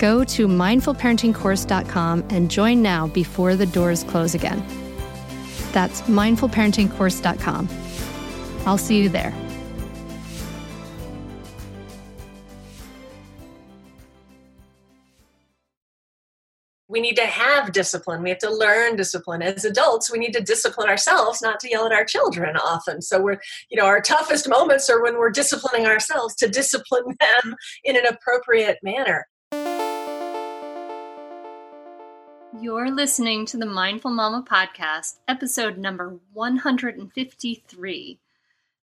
Go to mindfulparentingcourse.com and join now before the doors close again. That's mindfulparentingcourse.com. I'll see you there. we need to have discipline. We have to learn discipline. As adults, we need to discipline ourselves, not to yell at our children often. So we're, you know, our toughest moments are when we're disciplining ourselves to discipline them in an appropriate manner. You're listening to the Mindful Mama podcast, episode number 153.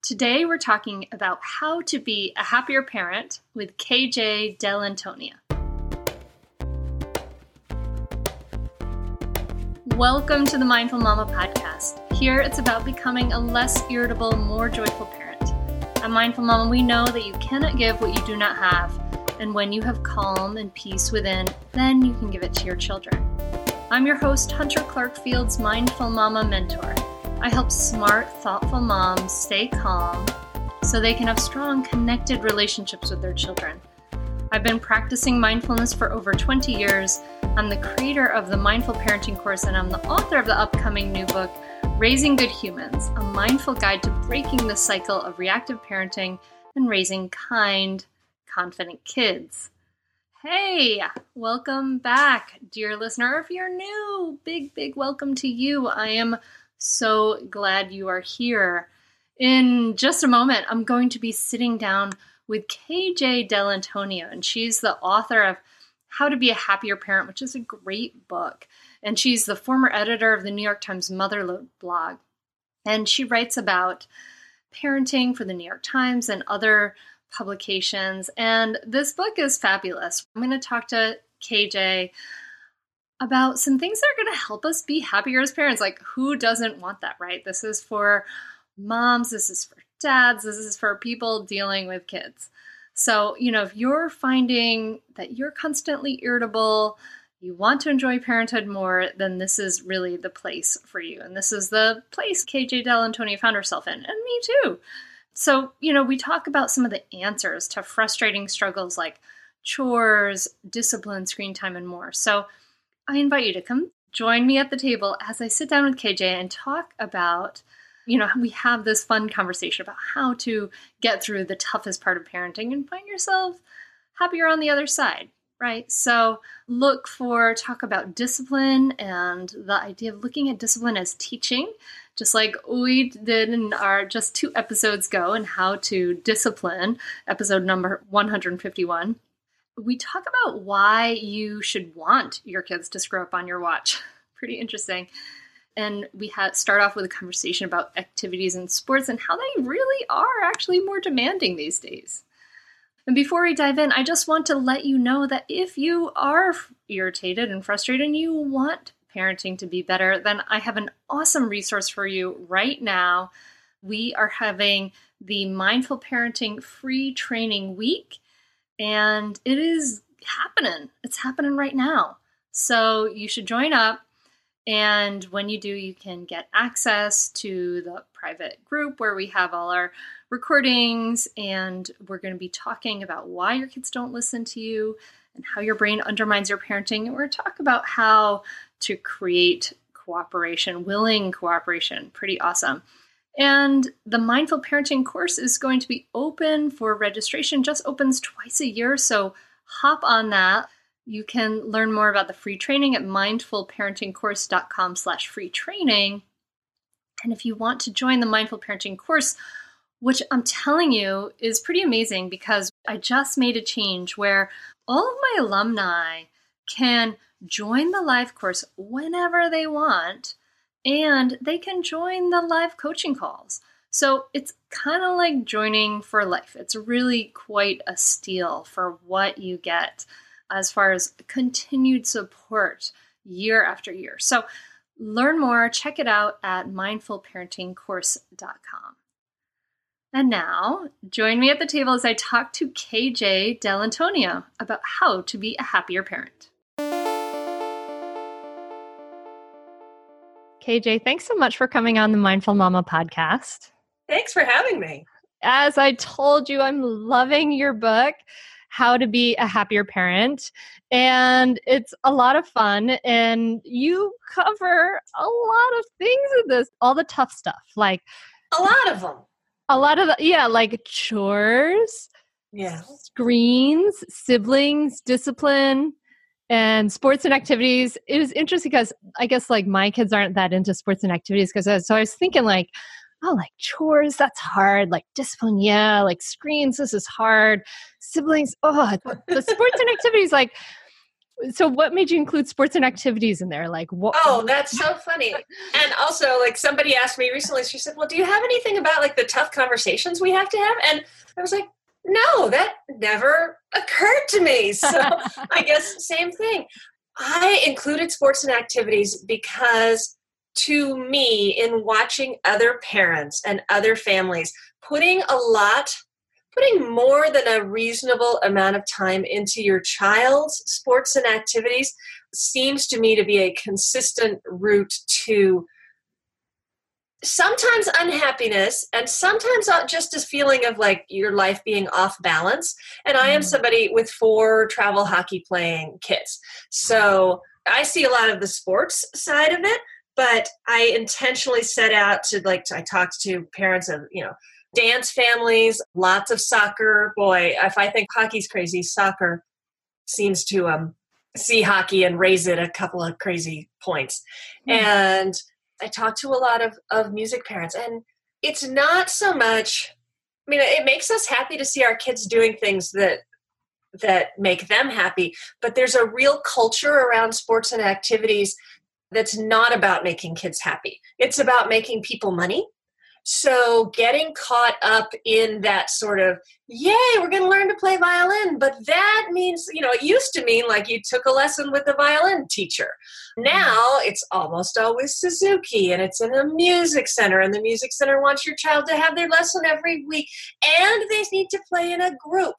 Today we're talking about how to be a happier parent with KJ Dell'Antonia. Welcome to the Mindful Mama podcast. Here it's about becoming a less irritable, more joyful parent. At Mindful Mama, we know that you cannot give what you do not have, and when you have calm and peace within, then you can give it to your children. I'm your host, Hunter Clark Fields, Mindful Mama Mentor. I help smart, thoughtful moms stay calm so they can have strong, connected relationships with their children. I've been practicing mindfulness for over 20 years. I'm the creator of the Mindful Parenting course, and I'm the author of the upcoming new book, Raising Good Humans A Mindful Guide to Breaking the Cycle of Reactive Parenting and Raising Kind, Confident Kids. Hey, welcome back, dear listener. If you're new, big, big welcome to you. I am so glad you are here. In just a moment, I'm going to be sitting down with KJ Dell'Antonia, and she's the author of How to Be a Happier Parent, which is a great book. And she's the former editor of the New York Times Motherlode blog. And she writes about parenting for the New York Times and other publications. And this book is fabulous. I'm going to talk to KJ about some things that are going to help us be happier as parents. Like, who doesn't want that, right? This is for moms, this is for dads, this is for people dealing with kids. So, you know, if you're finding that you're constantly irritable, you want to enjoy parenthood more, then this is really the place for you. And this is the place KJ Dell'Antonia found herself in, and me too. So, you know, we talk about some of the answers to frustrating struggles like chores, discipline, screen time, and more. So, I invite you to come join me at the table as I sit down with KJ and talk about you know, we have this fun conversation about how to get through the toughest part of parenting and find yourself happier on the other side, right? So, look for talk about discipline and the idea of looking at discipline as teaching, just like we did in our just two episodes ago and how to discipline, episode number 151. We talk about why you should want your kids to screw up on your watch. Pretty interesting and we had start off with a conversation about activities and sports and how they really are actually more demanding these days. And before we dive in, I just want to let you know that if you are irritated and frustrated and you want parenting to be better, then I have an awesome resource for you right now. We are having the Mindful Parenting Free Training Week, and it is happening. It's happening right now. So you should join up. And when you do, you can get access to the private group where we have all our recordings, and we're going to be talking about why your kids don't listen to you and how your brain undermines your parenting. And we're going to talk about how to create cooperation, willing cooperation. Pretty awesome. And the mindful parenting course is going to be open for registration, just opens twice a year. So hop on that. You can learn more about the free training at mindfulparentingcourse.com slash free training. And if you want to join the mindful parenting course, which I'm telling you is pretty amazing because I just made a change where all of my alumni can join the live course whenever they want and they can join the live coaching calls. So it's kind of like joining for life. It's really quite a steal for what you get as far as continued support year after year. So learn more, check it out at mindfulparentingcourse.com. And now, join me at the table as I talk to KJ Dell'Antonia about how to be a happier parent. KJ, thanks so much for coming on the Mindful Mama podcast. Thanks for having me. As I told you, I'm loving your book, How to Be a Happier Parent. And it's a lot of fun. And you cover a lot of things in this, all the tough stuff, like a lot of them. A lot of the, yeah, like chores, yeah, screens, siblings, discipline, and sports and activities it was interesting because i guess like my kids aren't that into sports and activities because so i was thinking like oh like chores that's hard like discipline yeah like screens this is hard siblings oh the sports and activities like so what made you include sports and activities in there? Like what oh that's so funny. And also like somebody asked me recently she said well do you have anything about like the tough conversations we have to have? And i was like no, that never occurred to me. So I guess same thing. I included sports and activities because to me, in watching other parents and other families putting a lot, putting more than a reasonable amount of time into your child's sports and activities seems to me to be a consistent route to sometimes unhappiness and sometimes just a feeling of like your life being off balance and i am mm. somebody with four travel hockey playing kids so i see a lot of the sports side of it but i intentionally set out to like i talked to parents of you know dance families lots of soccer boy if i think hockey's crazy soccer seems to um see hockey and raise it a couple of crazy points mm. and I talk to a lot of, of music parents, and it's not so much. I mean, it makes us happy to see our kids doing things that that make them happy, but there's a real culture around sports and activities that's not about making kids happy. It's about making people money so getting caught up in that sort of, yay, we're going to learn to play violin, but that means, you know, it used to mean like you took a lesson with a violin teacher. Now it's almost always Suzuki and it's in a music center, and the music center wants your child to have their lesson every week, and they need to play in a group,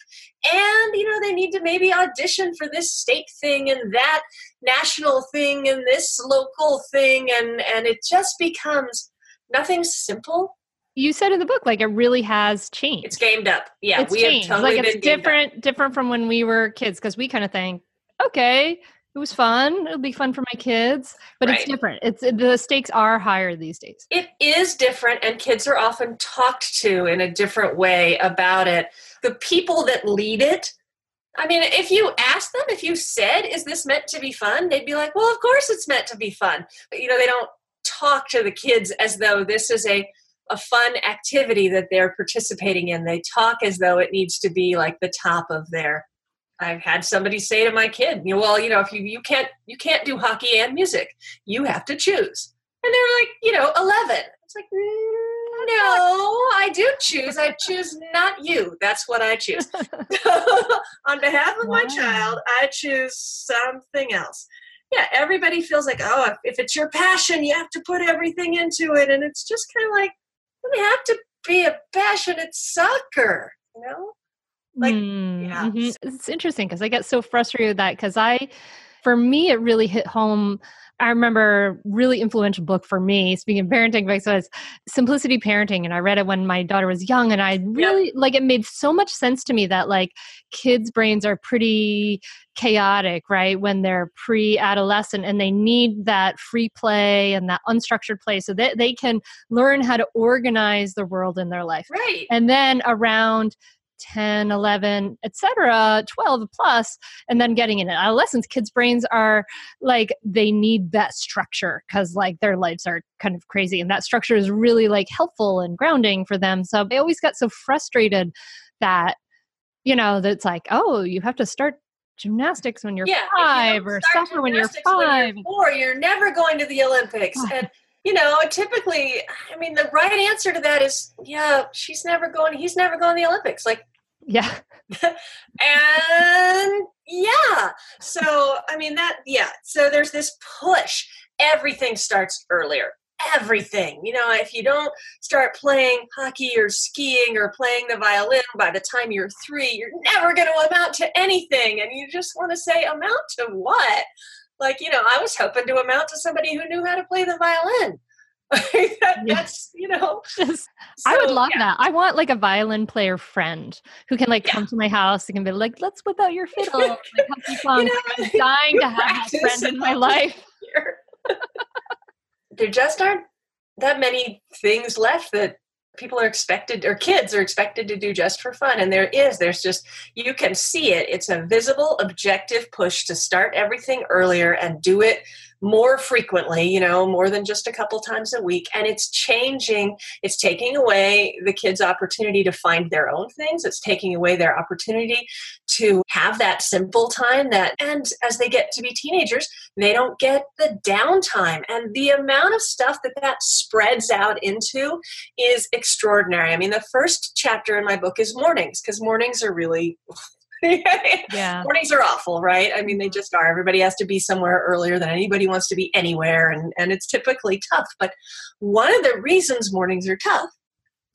and, you know, they need to maybe audition for this state thing and that national thing and this local thing, and, and it just becomes nothing simple you said in the book like it really has changed it's gamed up yeah it's we changed. totally like it's different different from when we were kids because we kind of think okay it was fun it'll be fun for my kids but right. it's different it's the stakes are higher these days it is different and kids are often talked to in a different way about it the people that lead it I mean, if you ask them, if you said, is this meant to be fun? They'd be like, well, of course it's meant to be fun. But, you know, they don't talk to the kids as though this is a a fun activity that they're participating in. They talk as though it needs to be like the top of their. I've had somebody say to my kid, you know, well, you know, if you you can't you can't do hockey and music, you have to choose. And they're like, you know, eleven. It's like mm, no, I do choose. I choose not you. That's what I choose. On behalf of wow. my child, I choose something else. Yeah, everybody feels like, oh, if it's your passion, you have to put everything into it. And it's just kind of like, doesn't have to be a passionate sucker, you know? Like, mm, yeah. Mm-hmm. It's interesting because I get so frustrated with that because I, for me, it really hit home I remember really influential book for me, speaking of parenting books, was Simplicity Parenting. And I read it when my daughter was young. And I really like it made so much sense to me that like kids' brains are pretty chaotic, right? When they're pre adolescent and they need that free play and that unstructured play so that they can learn how to organize the world in their life. Right. And then around 10 11 etc 12 plus and then getting into adolescence kids brains are like they need that structure because like their lives are kind of crazy and that structure is really like helpful and grounding for them so they always got so frustrated that you know that's like oh you have to start gymnastics when you're yeah, five you or soccer when you're five or you're, you're never going to the olympics and you know, typically, I mean, the right answer to that is, yeah, she's never going, he's never going to the Olympics. Like, yeah. and yeah. So, I mean, that, yeah. So there's this push. Everything starts earlier. Everything. You know, if you don't start playing hockey or skiing or playing the violin by the time you're three, you're never going to amount to anything. And you just want to say, amount to what? Like you know i was hoping to amount to somebody who knew how to play the violin. That, that's you know. Just, so, i would love yeah. that. I want like a violin player friend who can like yeah. come to my house and can be like let's whip out your fiddle like, you know, i'm dying to have a friend in my life. there just aren't that many things left that people are expected or kids are expected to do just for fun and there is there's just you can see it. It's a visible objective push to start everything earlier and do it more frequently, you know, more than just a couple times a week. And it's changing, it's taking away the kids' opportunity to find their own things. It's taking away their opportunity to have that simple time that, and as they get to be teenagers, they don't get the downtime. And the amount of stuff that that spreads out into is extraordinary. I mean, the first chapter in my book is mornings, because mornings are really yeah. Mornings are awful, right? I mean, they mm-hmm. just are. Everybody has to be somewhere earlier than anybody wants to be anywhere, and, and it's typically tough. But one of the reasons mornings are tough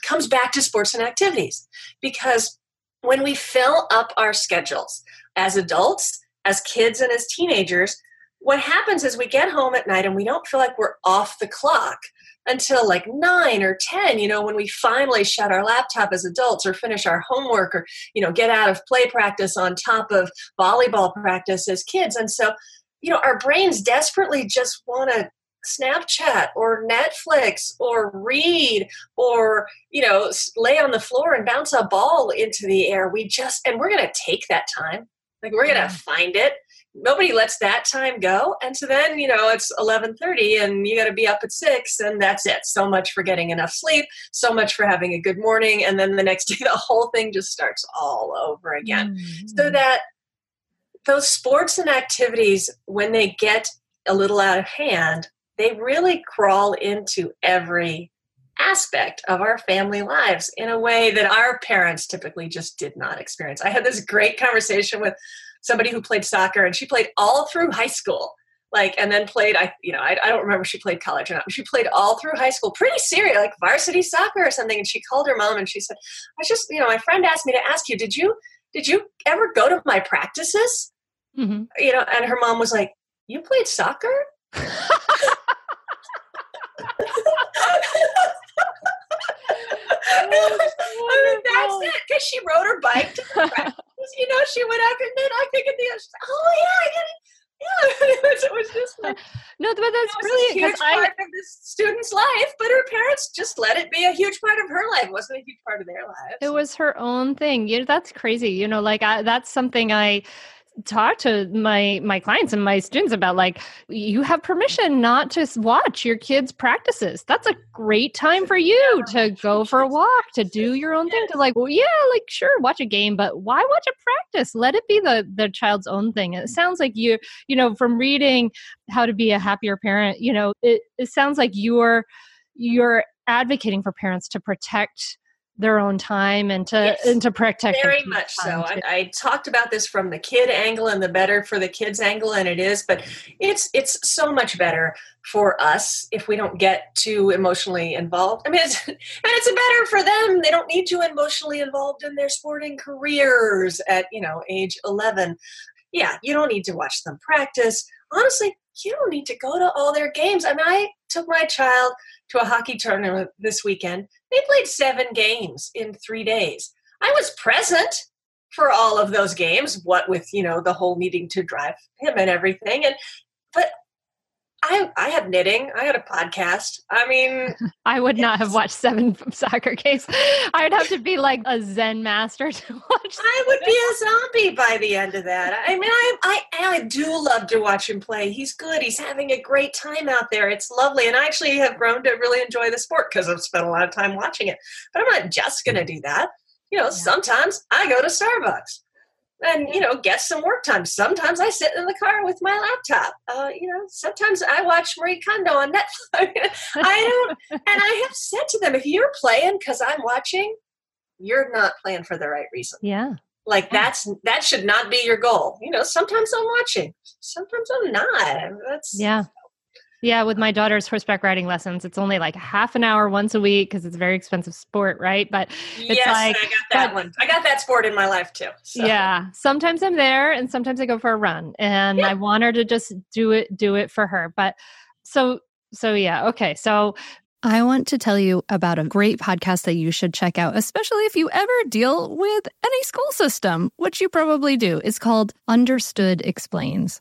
comes back to sports and activities because when we fill up our schedules as adults, as kids, and as teenagers, what happens is we get home at night and we don't feel like we're off the clock until like nine or ten you know when we finally shut our laptop as adults or finish our homework or you know get out of play practice on top of volleyball practice as kids. And so you know our brains desperately just want to snapchat or netflix or read or you know lay on the floor and bounce a ball into the air. We just and we're going to take that time. Like we're going to find it nobody lets that time go. And so then you know it's 11.30 and you got to be up at 6 and that's it. So much for getting enough sleep so much for having a good morning and then the next day the whole thing just starts all over again. Mm-hmm. so that those sports and activities when they get a little out of hand they really crawl into every aspect of our family lives in a way that our parents typically just did not experience. I had this great conversation with somebody who played soccer and she played all through high school. Like and then played i you know I, I, don't remember if she played college or not but she played all through high school. Pretty serious like varsity soccer or something. And she called her mom and she said i just you know my friend asked me to ask you did you did you ever go to my practices? Mm-hmm. you know and her mom was like you played soccer? I mean, that's it because she rode her bike to the practice you know, she went up and then I think at the end, oh yeah, I get it. Yeah, it was just like no, but that's brilliant. A huge I, part of this student's life, but her parents just let it be a huge part of her life. It wasn't a huge part of their lives. It was her own thing. You know, that's crazy. You know, like I, that's something I talk to my my clients and my students about like you have permission not to watch your kids practices. That's a great time for you to go for a walk to do your own thing to like well yeah like sure watch a game but why watch a practice? Let it be the the child's own thing. It sounds like you you know from reading how to be a happier parent you know it, it sounds like you're you're advocating for parents to protect their own time and to Yes. and to protect very much so. I. I talked about this from the kid angle and the better for the kids angle and it is but it's it's so much better for us if we don't get too emotionally involved. I mean it's, and it's better for them. They don't need you emotionally involved in their sporting careers at you know age 11 yeah you don't need to watch them practice. Honestly you don't need to go to all their games. I mean i took my child to a hockey tournament this weekend they played seven games in three days I was present for all of those games, what with, you know, the whole needing to drive him and everything. And but I I had knitting, I had a podcast. I mean, I would not have watched seven soccer games. I would have to be like a Zen master to watch. I would be a zombie by the end of that. I mean, I, I I do love to watch him play. He's good. He's having a great time out there. It's lovely, and I actually have grown to really enjoy the sport because I've spent a lot of time watching it. But I'm not just going to do that. You know, sometimes I go to Starbucks and you know get some work time. Sometimes I sit in the car with my laptop. Uh, you know, sometimes I watch Marie Kondo on Netflix. I don't, and I have said to them, if you're playing because I'm watching, you're not playing for the right reason Yeah. like that's that should not be your goal you know sometimes i'm watching sometimes i'm not that's Yeah. Yeah, with my daughter's horseback riding lessons, it's only like half an hour once a week because it's a very expensive sport, right? But yes like- i got that but- one i got that sport in my life too so. yeah, sometimes I'm there and sometimes I go for a run and Yeah. I want her to just do it do it for her. But so so yeah, okay. So I want to tell you about a great podcast that you should check out, especially if you ever deal with any school system, which you probably do. It's called Understood Explains.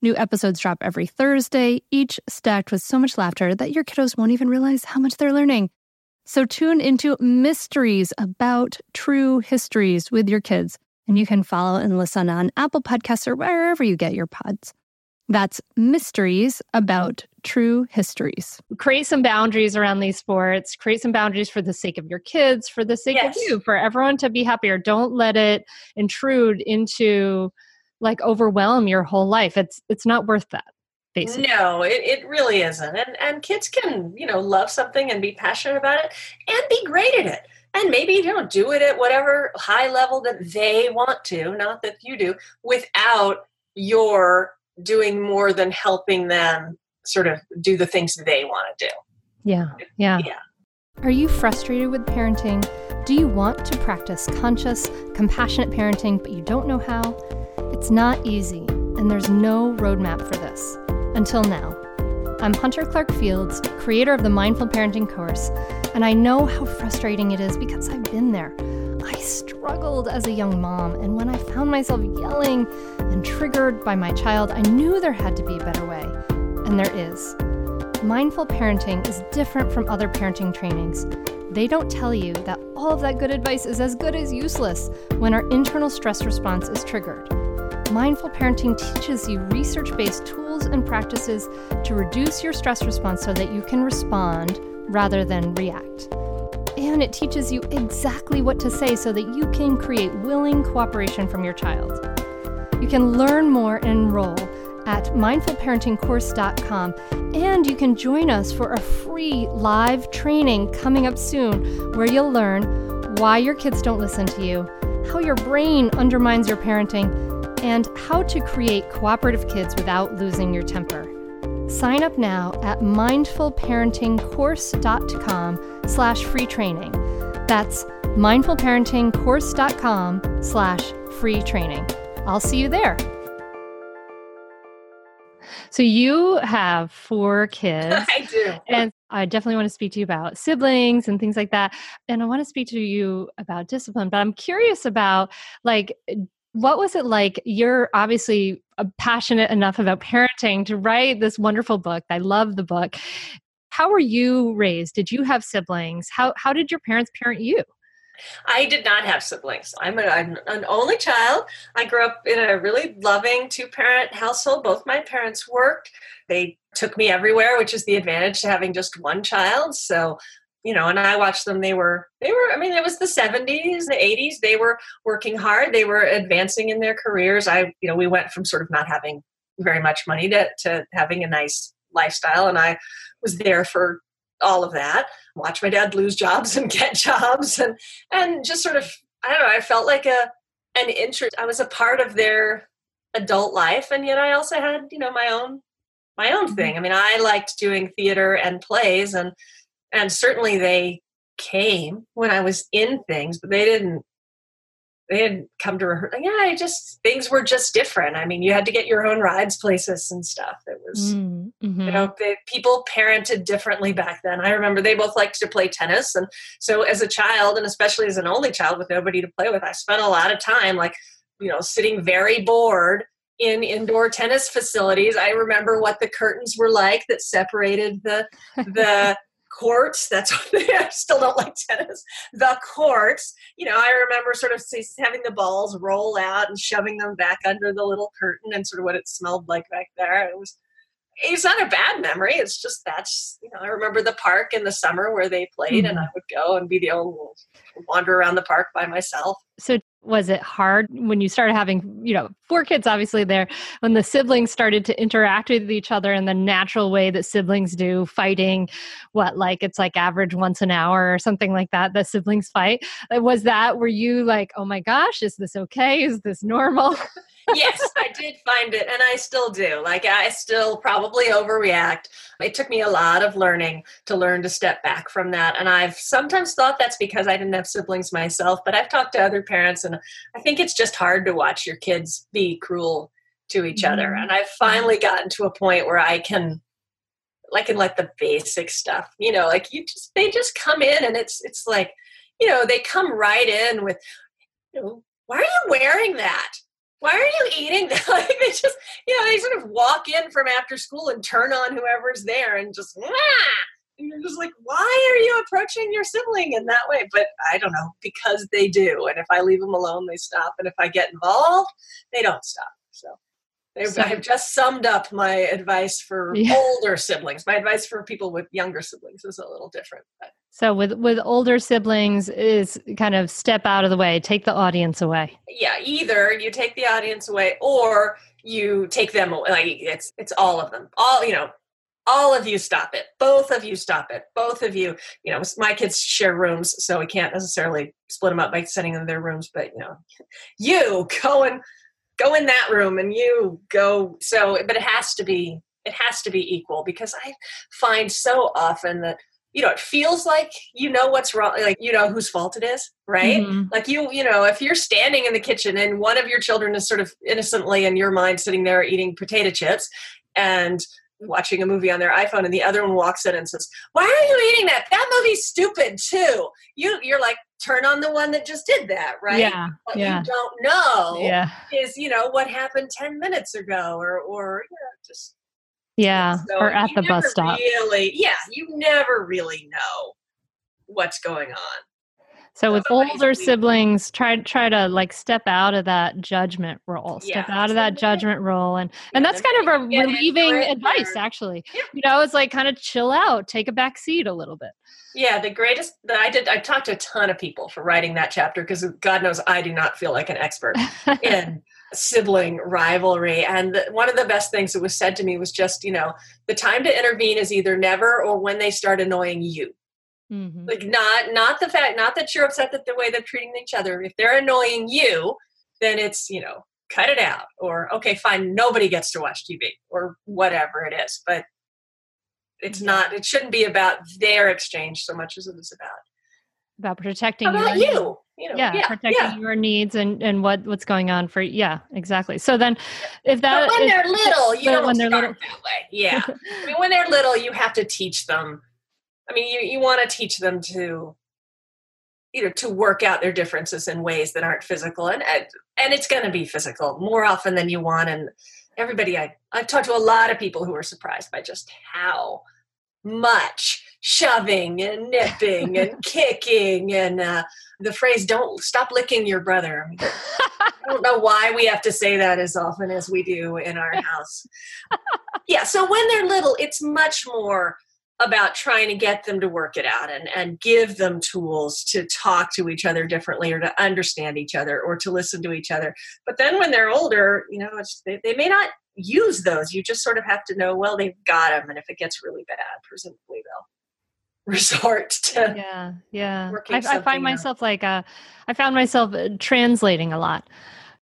New episodes drop every Thursday, each stacked with so much laughter that your kiddos won't even realize how much they're learning. So tune into mysteries about true histories with your kids, and you can follow and listen on Apple Podcasts or wherever you get your pods. That's mysteries about true histories. create some boundaries around these sports, create some boundaries for the sake of your kids, for the sake Yes. of you, for everyone to be happier. Don't let it intrude into like overwhelm your whole life. It's it's not worth that. basically. No, it, it really isn't. And and kids can, you know, love something and be passionate about it and be great at it. And maybe, you know, do it at whatever high level that they want to, not that you do, without your doing more than helping them sort of do the things they want to do. Yeah. Yeah. Yeah. Are you frustrated with parenting? Do you want to practice conscious, compassionate parenting, but you don't know how? It's not easy, and there's no roadmap for this. Until now. I'm Hunter Clark Fields, creator of the Mindful Parenting course, and I know how frustrating it is because I've been there. I struggled as a young mom, and when I found myself yelling and triggered by my child, I knew there had to be a better way. And there is. Mindful parenting is different from other parenting trainings. They don't tell you that all of that good advice is as good as useless when our internal stress response is triggered. Mindful parenting teaches you research based tools and practices to reduce your stress response so that you can respond rather than react. And it teaches you exactly what to say so that you can create willing cooperation from your child. You can learn more and enroll at mindfulparentingcourse.com. And you can join us for a free live training coming up soon where you'll learn why your kids don't listen to you, how your brain undermines your parenting, and how to create cooperative kids without losing your temper. Sign up now at mindfulparentingcourse.com slash free training. That's mindfulparentingcourse.com slash free training. I'll see you there. So you have four kids. I do. And I definitely want to speak to you about siblings and things like that. And I want to speak to you about discipline, but I'm curious about like what was it like? You're obviously uh, passionate enough about parenting to write this wonderful book. I love the book. How were you raised? Did you have siblings? How how did your parents parent you? I did not have siblings. I'm, a, I'm, an only child. I grew up in a really loving two parent household. Both my parents worked. They took me everywhere, which is the advantage to having just one child. So, you know, and I watched them. They were, they were, I mean, it was the 70s, the 80s. They were working hard. They were advancing in their careers. I, you know, we went from sort of not having very much money to, to having a nice lifestyle. And I was there for all of that watch my dad lose jobs and get jobs and and just sort of i don't know i felt like a an interest i was a part of their adult life and yet i also had you know my own my own mm-hmm. thing i mean i liked doing theater and plays and and certainly they came when i was in things but they didn't they had come to rehearsal. Yeah, I just things were just different. I mean, you had to get your own rides places and stuff. It was, mm-hmm. you know, they, people parented differently back then. I remember they both liked to play tennis, and so as a child, and especially as an only child with nobody to play with, I spent a lot of time like, you know, sitting very bored in indoor tennis facilities. I remember what the curtains were like that separated the the courts. That's what I still don't like tennis. The courts. You know, I remember sort of having the balls roll out and shoving them back under the little curtain and sort of what it smelled like back there. It was. It's not a bad memory. It's just that's you know I remember the park in the summer where they played, mm-hmm. and I would go and be the only wander around the park by myself. So was it hard when you started having you know four kids obviously there when the siblings started to interact with each other in the natural way that siblings do fighting what like it's like average once an hour or something like that the siblings fight? Was that were you like oh my gosh is this okay? Is this normal yes, I did find it, and I still do. Like, I still probably overreact. It took me a lot of learning to learn to step back from that. And I've sometimes thought that's because I didn't have siblings myself, but I've talked to other parents, and I think it's just hard to watch your kids be cruel to each mm-hmm. other. And I've finally gotten to a point where I can. I can let the basic stuff, you know, like you just they just come in and it's it's like, you know, they come right in with, you know, why are you wearing that? Why are you eating like they just, you know, they sort of walk in from after school and turn on whoever's there and just, Wah! and you're just like, why are you approaching your sibling in that way? But I don't know, because they do. And if I leave them alone, they stop. And if I get involved, they don't stop. So so, I've just summed up my advice for yeah. older siblings. My advice for people with younger siblings is a little different. But. So with with older siblings is kind of step out of the way, take the audience away. Yeah, either you take the audience away or you take them away. Like it's it's all of them. All you know, all of you stop it. Both of you stop it. Both of you. You know, my kids share rooms, so we can't necessarily split them up by sending them their rooms. But you know, you go and go in that room, and you go. So, but it has to be it has to be equal because I find so often that you know it feels like you know what's wrong like you know whose fault it is right mm-hmm. like you you know if you're standing in the kitchen and one of your children is sort of innocently in your mind sitting there eating potato chips and watching a movie on their iphone and the other one walks in and says why are you eating that that movie's stupid too you you're like turn on the one that just did that right yeah what yeah. you don't know yeah. is you know what happened 10 minutes ago or or you know just yeah, so or at the bus stop. Really, yeah, you never really know what's going on. So with older siblings, try try to like step out of that judgment role. Step yeah, out of that judgment role, and and that's kind of a relieving advice, actually. Yeah. You know, it's like kind of chill out, take a back seat a little bit. Yeah, the greatest that I did. I talked to a ton of people for writing that chapter because God knows I do not feel like an expert in sibling rivalry. And one of the best things that was said to me was just, you know, the time to intervene is either never or when they start annoying you. Mm-hmm. Like not not the fact not that you're upset at the way they're treating each other. If they're annoying you, then it's, you know, cut it out. Or okay, fine, nobody gets to watch TV or whatever it is. But it's not it shouldn't be about their exchange so much as it is about about protecting about you. you. You know, yeah, yeah, protecting yeah. your needs and and what what's going on for yeah exactly so then if that but when they're little you don't when they're start little that way yeah i mean when they're little you have to teach them i mean you, you want to teach them to you know to work out their differences in ways that aren't physical and and, and it's going to be physical more often than you want and everybody i i've talked to a lot of people who are surprised by just how much shoving and nipping and kicking and uh, the phrase "don't stop licking your brother." I don't know why we have to say that as often as we do in our house. yeah, so when they're little, it's much more about trying to get them to work it out and, and give them tools to talk to each other differently or to understand each other or to listen to each other. But then when they're older, you know, they, they may not use those. You just sort of have to know, well, they've got them. And if it gets really bad, presumably they'll resort to yeah yeah I, I, find myself like uh i found myself uh, translating a lot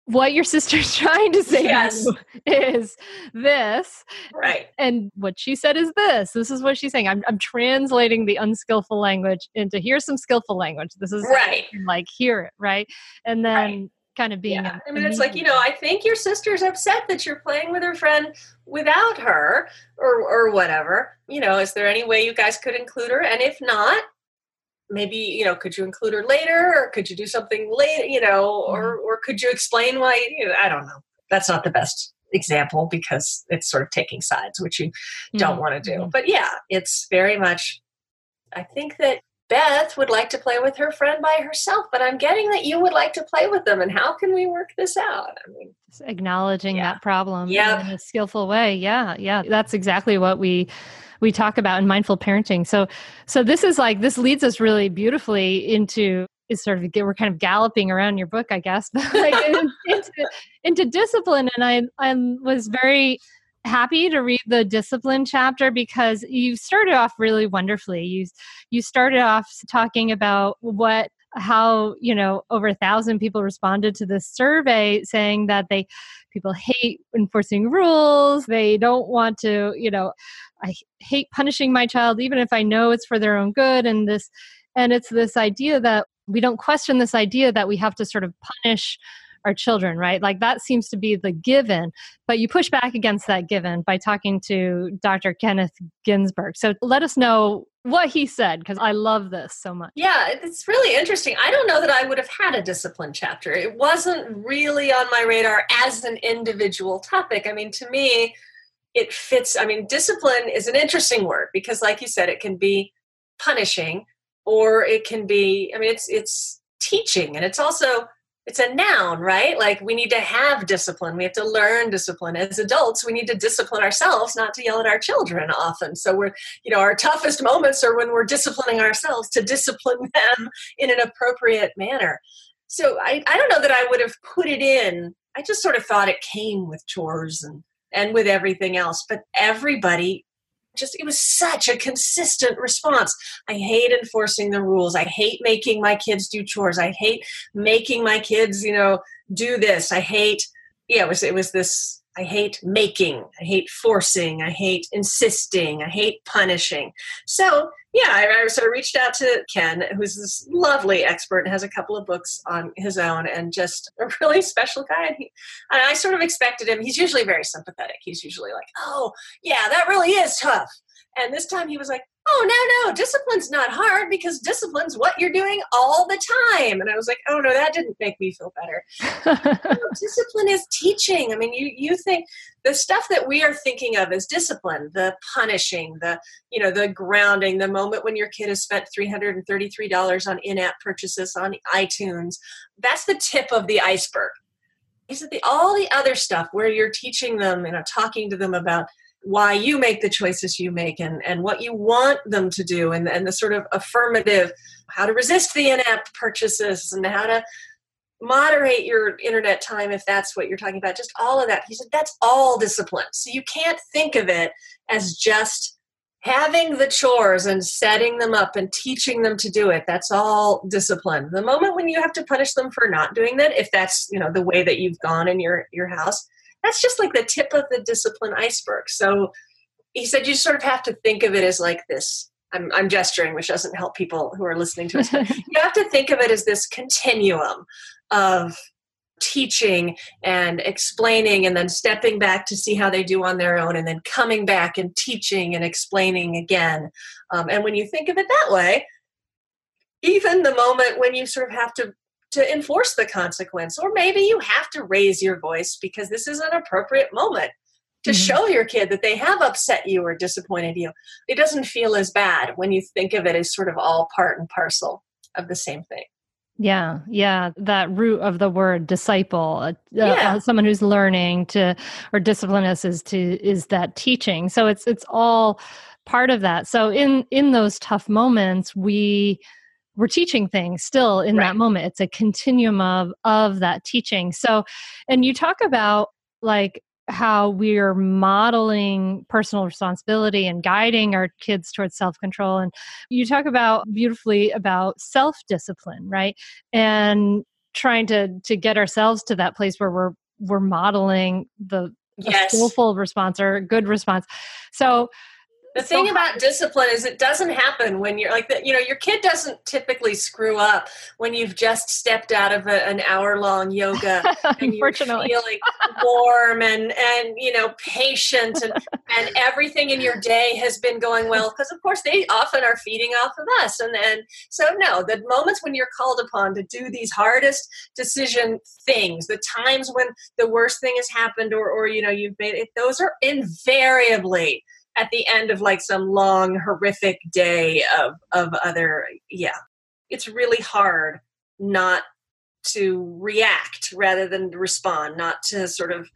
what your sister's trying to say yes. to is this right and what she said is this this is what she's saying i'm, I'm translating the unskillful language into here's some skillful language this is right like hear it right and then right kind of being. Yeah. I mean, it's like you know, I think your sister's upset that you're playing with her friend without her, or or whatever. You know, is there any way you guys could include her? And if not, maybe you know, could you include her later, or could you do something later? You know, or mm-hmm. or could you explain why? You know, I don't know. That's not the best example because it's sort of taking sides, which you mm-hmm. don't want to do. Mm-hmm. But yeah, it's very much. I think that Beth would like to play with her friend by herself, but I'm getting that you would like to play with them. And how can we work this out? I mean, Just acknowledging yeah. that problem yep. in a skillful way. Yeah, yeah, that's exactly what we we talk about in mindful parenting. So, so this is like this leads us really beautifully into is sort of we're kind of galloping around your book, I guess, but like into, into discipline. And I I was very happy to read the discipline chapter because you started off really wonderfully. You you started off talking about what how you know over a thousand people responded to this survey saying that they people hate enforcing rules they don't want to you know i hate punishing my child even if i know it's for their own good and this and it's this idea that we don't question this idea that we have to sort of punish our children, right? Like that seems to be the given, but you push back against that given by talking to Dr. Kenneth Ginsburg. So let us know what he said because I love this so much. Yeah, it's really interesting. I don't know that I would have had a discipline chapter. It wasn't really on my radar as an individual topic. I mean, to me, it fits. I mean, discipline is an interesting word because, like you said, it can be punishing or it can be, I mean, it's, it's, teaching and it's also it's a noun, right? Like we need to have discipline. We have to learn discipline. As adults, we need to discipline ourselves, not to yell at our children often. So we're, you know, our toughest moments are when we're disciplining ourselves to discipline them in an appropriate manner. So I, I don't know that I would have put it in I just sort of thought it came with chores and and with everything else. But everybody just it was such a consistent response. I hate enforcing the rules. I hate making my kids do chores. I hate making my kids, you know, do this. I hate yeah, it was it was this I hate making, I hate forcing, I hate insisting, I hate punishing. So, yeah, I, I, sort of reached out to Ken, who's this lovely expert has a couple of books on his own and just a really special guy. And, he, and I sort of expected him, he's usually very sympathetic. He's usually like, oh, yeah, that really is tough. And this time he was like, oh no no discipline's not hard because discipline's what you're doing all the time. And i was like oh no that didn't make me feel better. No, discipline is teaching. I mean you you think the stuff that we are thinking of as discipline the punishing the you know the grounding the moment when your kid has spent $333 on in-app purchases on itunes. That's the tip of the iceberg. Is it the all the other stuff where you're teaching them you know talking to them about why you make the choices you make and, and what you want them to do and, and the sort of affirmative how to resist the in-app purchases and how to moderate your internet time if that's what you're talking about just all of that. He said that's all discipline. So you can't think of it as just having the chores and setting them up and teaching them to do it. That's all discipline. The moment when you have to punish them for not doing that if that's you know the way that you've gone in your your house that's just like the tip of the discipline iceberg. So he said you sort of have to think of it as like this. I'm, I'm gesturing, which doesn't help people who are listening to us. you have to think of it as this continuum of teaching and explaining and then stepping back to see how they do on their own and then coming back and teaching and explaining again um, and when you think of it that way even the moment when you sort of have to to enforce the consequence. Or maybe you have to raise your voice because this is an appropriate moment to mm-hmm. show your kid that they have upset you or disappointed you. It doesn't feel as bad when you think of it as sort of all part and parcel of the same thing. Yeah, yeah, that root of the word disciple, uh, uh yeah. uh, someone who's learning to or discipline us is to is that teaching. So it's it's all part of that. So in in those tough moments, we we're teaching things still in right. that moment it's a continuum of of that teaching so and you talk about like how we're modeling personal responsibility and guiding our kids towards self-control and you talk about beautifully about self-discipline right and trying to to get ourselves to that place where we're we're modeling the yes. skillful response or good response so the thing about discipline is it doesn't happen when you're like, the, you know, your kid doesn't typically screw up when you've just stepped out of a, an hour long yoga and you're feeling warm and, and, you know, patient and, and everything in your day has been going well. Because, of course, they often are feeding off of us. And then, so no, the moments when you're called upon to do these hardest decision things, the times when the worst thing has happened or, or you know, you've made it, those are invariably at the end of like some long horrific day of of other yeah. It's really hard not to react rather than respond not to sort of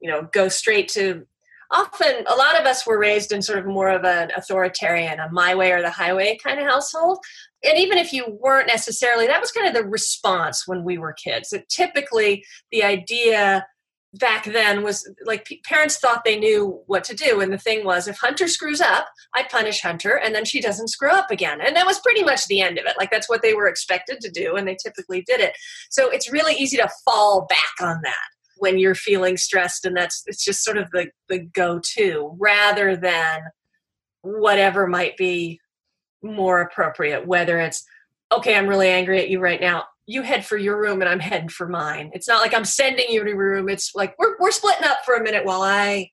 you know go straight to often a lot of us were raised in sort of more of an authoritarian a my way or the highway kind of household. And even if you weren't necessarily that was kind of the response when we were kids. It typically the idea back then was like parents thought they knew what to do. And the thing was if hunter screws up i punish hunter and then she doesn't screw up again. And that was pretty much the end of it. Like that's what they were expected to do and they typically did it. So it's really easy to fall back on that when you're feeling stressed and that's it's just sort of the the go-to rather than whatever might be more appropriate whether it's okay i'm really angry at you right now you head for your room and I'm heading for mine. It's not like I'm sending you to your room. It's like we're we're splitting up for a minute while I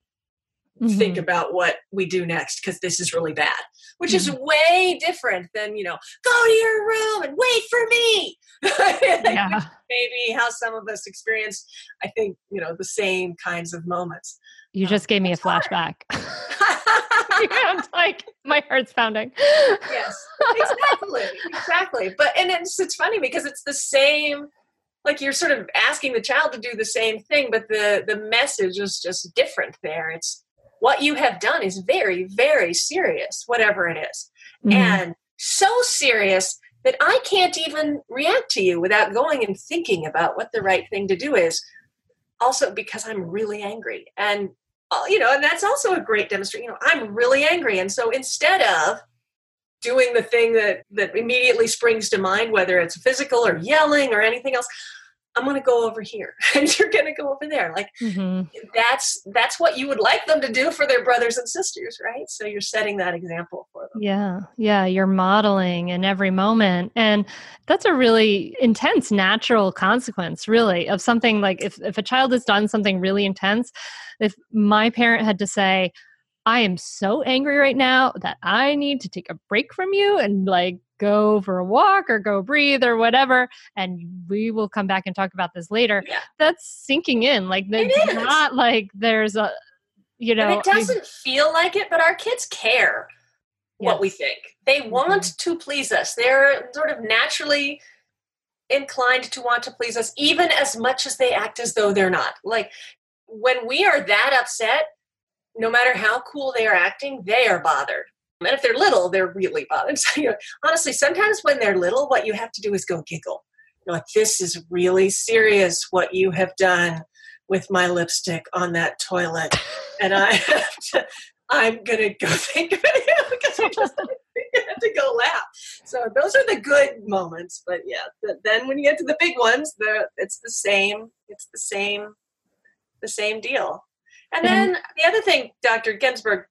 mm-hmm. think about what we do next because this is really bad. Which mm-hmm. is way different than, you know, go to your room and wait for me. yeah. Maybe how some of us experience, I think, you know, the same kinds of moments. You just gave me a flashback. yeah, like my heart's pounding. yes, exactly, exactly. But and it's it's funny because it's the same. Like you're sort of asking the child to do the same thing, but the the message is just different. There, it's what you have done is very very serious, whatever it is. Mm-hmm. and so serious that I can't even react to you without going and thinking about what the right thing to do is also because I'm really angry. And, Uh, you know, and that's also a great demonstration. You know, I'm really angry. And so instead of doing the thing that, that immediately springs to mind, whether it's physical or yelling or anything else, I'm going to go over here and you're going to go over there. Like mm-hmm. that's that's what you would like them to do for their brothers and sisters, right? So you're setting that example for them. Yeah. Yeah, you're modeling in every moment and that's a really intense natural consequence really of something like if if a child has done something really intense, if my parent had to say I am so angry right now that I need to take a break from you and like go for a walk or go breathe or whatever and we will come back and talk about this later yeah. that's sinking in like it's not like there's a you know and it doesn't I, feel like it but our kids care yes. what we think they want mm-hmm. to please us they're sort of naturally inclined to want to please us even as much as they act as though they're not like when we are that upset no matter how cool they are acting they are bothered and if they're little, they're really bothered. So, you know, honestly, sometimes when they're little, what you have to do is go giggle. You're like, this is really serious what you have done with my lipstick on that toilet. And I have to, I'm going to go think of it because you just you have to go laugh. So those are the good moments. But yeah, then when you get to the big ones, the, it's the same. It's the same, the same deal. And mm-hmm. then the other thing Dr. Ginsburg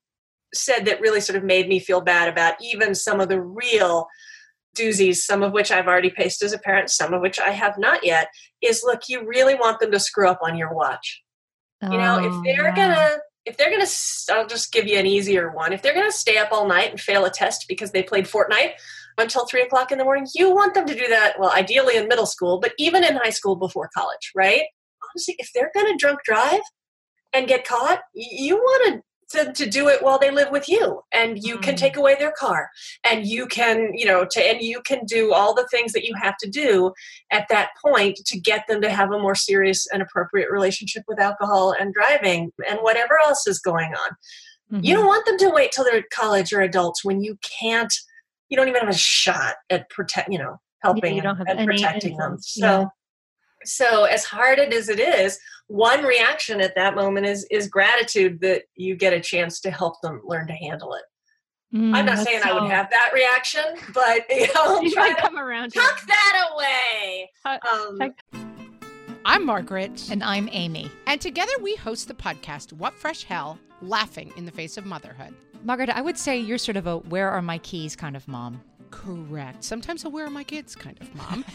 said that really sort of made me feel bad about even some of the real doozies, some of which I've already faced as a parent, some of which I have not yet, is look, you really want them to screw up on your watch. Oh, you know, if oh, they're yeah. gonna if they're gonna I'll just give you an easier one. If they're gonna stay up all night and fail a test because they played Fortnite until three o'clock in the morning, you want them to do that, well, ideally in middle school, but even in high school before college, right? Honestly, if they're gonna drunk drive and get caught, you want to to, do it while they live with you and you mm. can take away their car and you can you know to and you can do all the things that you have to do at that point to get them to have a more serious and appropriate relationship with alcohol and driving and whatever else is going on mm-hmm. you don't want them to wait till they're college or adults when you can't you don't even have a shot at protect you know helping yeah, and, and protecting them so yeah. so as hard as it is one reaction at that moment is is gratitude that you get a chance to help them learn to handle it. Mm, I'm not saying so... I would have that reaction, but you know, you try to come around. Tuck that away. Um, I'm Margaret. And I'm Amy. And together we host the podcast, What Fresh Hell Laughing in the Face of Motherhood. Margaret, I would say you're sort of a where are my keys kind of mom. Correct. Sometimes a where are my kids kind of mom.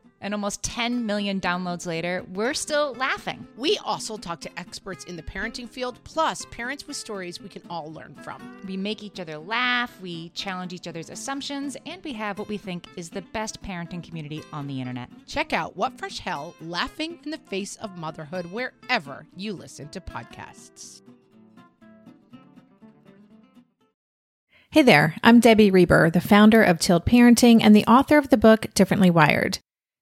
And almost 10 million downloads later, we're still laughing. We also talk to experts in the parenting field, plus parents with stories we can all learn from. We make each other laugh, we challenge each other's assumptions, and we have what we think is the best parenting community on the internet. Check out What Fresh Hell Laughing in the Face of Motherhood wherever you listen to podcasts. Hey there, I'm Debbie Reber, the founder of Tilt Parenting and the author of the book Differently Wired.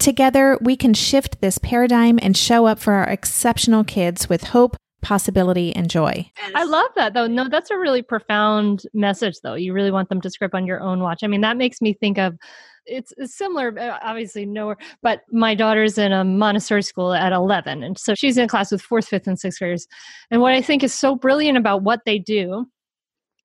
Together, we can shift this paradigm and show up for our exceptional kids with hope, possibility, and joy. I love that, though. No, that's a really profound message, though. You really want them to script on your own watch. I mean, that makes me think of it's, it's similar, uh, obviously nowhere, but my daughter's in a Montessori school at 11. And so she's in class with fourth, fifth, and sixth graders. And what I think is so brilliant about what they do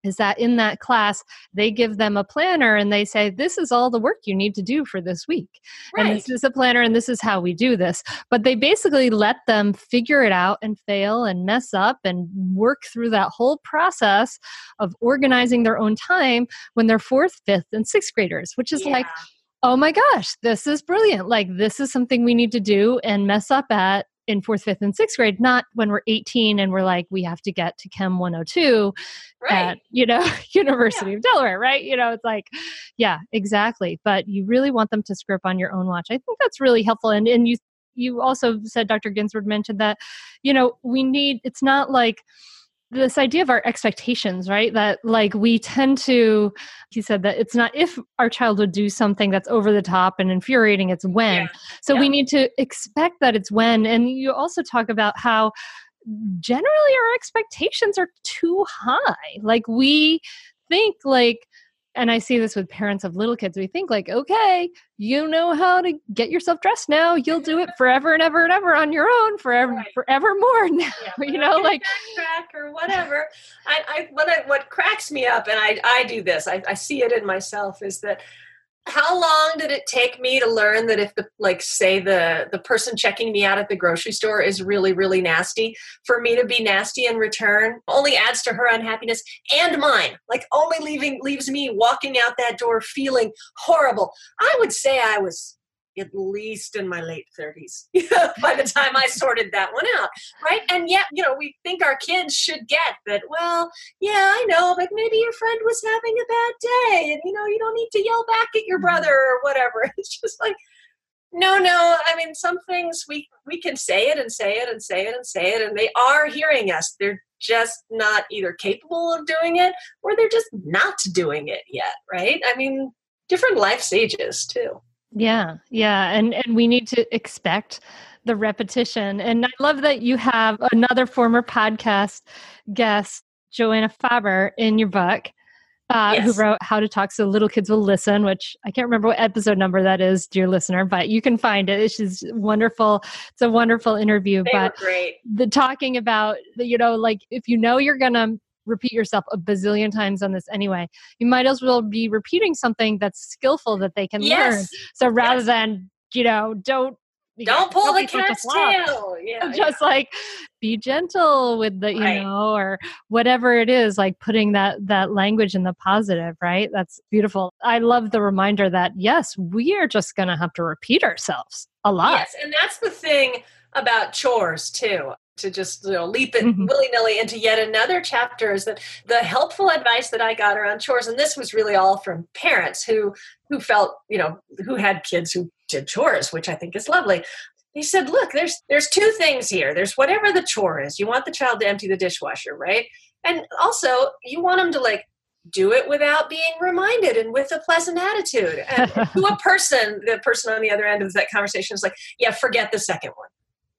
is that in that class they give them a planner and they say this is all the work you need to do for this week Right. and this is a planner and this is how we do this but they basically let them figure it out and fail and mess up and work through that whole process of organizing their own time when they're fourth fifth and sixth graders which is like oh my gosh, this is brilliant. Like, this is something we need to do and mess up at in fourth, fifth, and sixth grade, not when we're 18 and we're like, we have to get to Chem 102 right. at, you know, University of Delaware, right? You know, it's like, yeah, exactly. But you really want them to script on your own watch. I think that's really helpful. And, and you, you also said, Dr. Ginsburg mentioned that, you know, we need, it's not like, this idea of our expectations, right? That like we tend to, he said that it's not if our child would do something that's over the top and infuriating, it's when. Yeah. So we need to expect that it's when. And you also talk about how generally our expectations are too high. Like we think like, and I see this with parents of little kids. We think like, okay, you know how to get yourself dressed now. You'll do it forever and ever and ever on your own, forever, Right. forevermore now. Yeah, you know, I'll get a like backtrack or whatever. I, I what I, what cracks me up, and I I do this. I, I see it in myself is that how long did it take me to learn that if the like say the the person checking me out at the grocery store is really really nasty for me to be nasty in return only adds to her unhappiness and mine? Like only leaving leaves me walking out that door feeling horrible. I would say i was at least in my late 30s by the time I sorted that one out, right? And yet, you know, we think our kids should get that, well, yeah, I know, but maybe your friend was having a bad day and, you know, you don't need to yell back at your mm-hmm. brother or whatever. It's just like, no, no. I mean, some things we we can say it and say it and say it and say it, and they are hearing us. They're just not either capable of doing it or they're just not doing it yet, right? I mean, different life stages too. Yeah, yeah, and and we need to expect the repetition. And I love that you have another former podcast guest, Joanna Faber, in your book, uh, who wrote "How to Talk So Little Kids Will Listen," which I can't remember what episode number that is, dear listener, but you can find it. She's wonderful. It's a wonderful interview. They but were great. the talking about the, you know like if you know you're gonna repeat yourself a bazillion times on this anyway you might as well be repeating something that's skillful that they can learn so rather Yes. than you know don't Don't pull the cat's tail. Yeah. just like be gentle with the you Right. know or whatever it is like putting that that language in the positive right that's beautiful i love the reminder that yes we are just gonna have to repeat ourselves a lot Yes, and that's the thing about chores too. To just you know leap it Mhm. willy nilly into yet another chapter is that the helpful advice that I got around chores, and this was really all from parents who who felt you know who had kids who did chores, which I think is lovely. he said, "Look, there's there's two things here. There's whatever the chore is. You want the child to empty the dishwasher, right? And also you want them to like do it without being reminded and with a pleasant attitude. And to a person, the person on the other end of that conversation is like, yeah, forget the second one.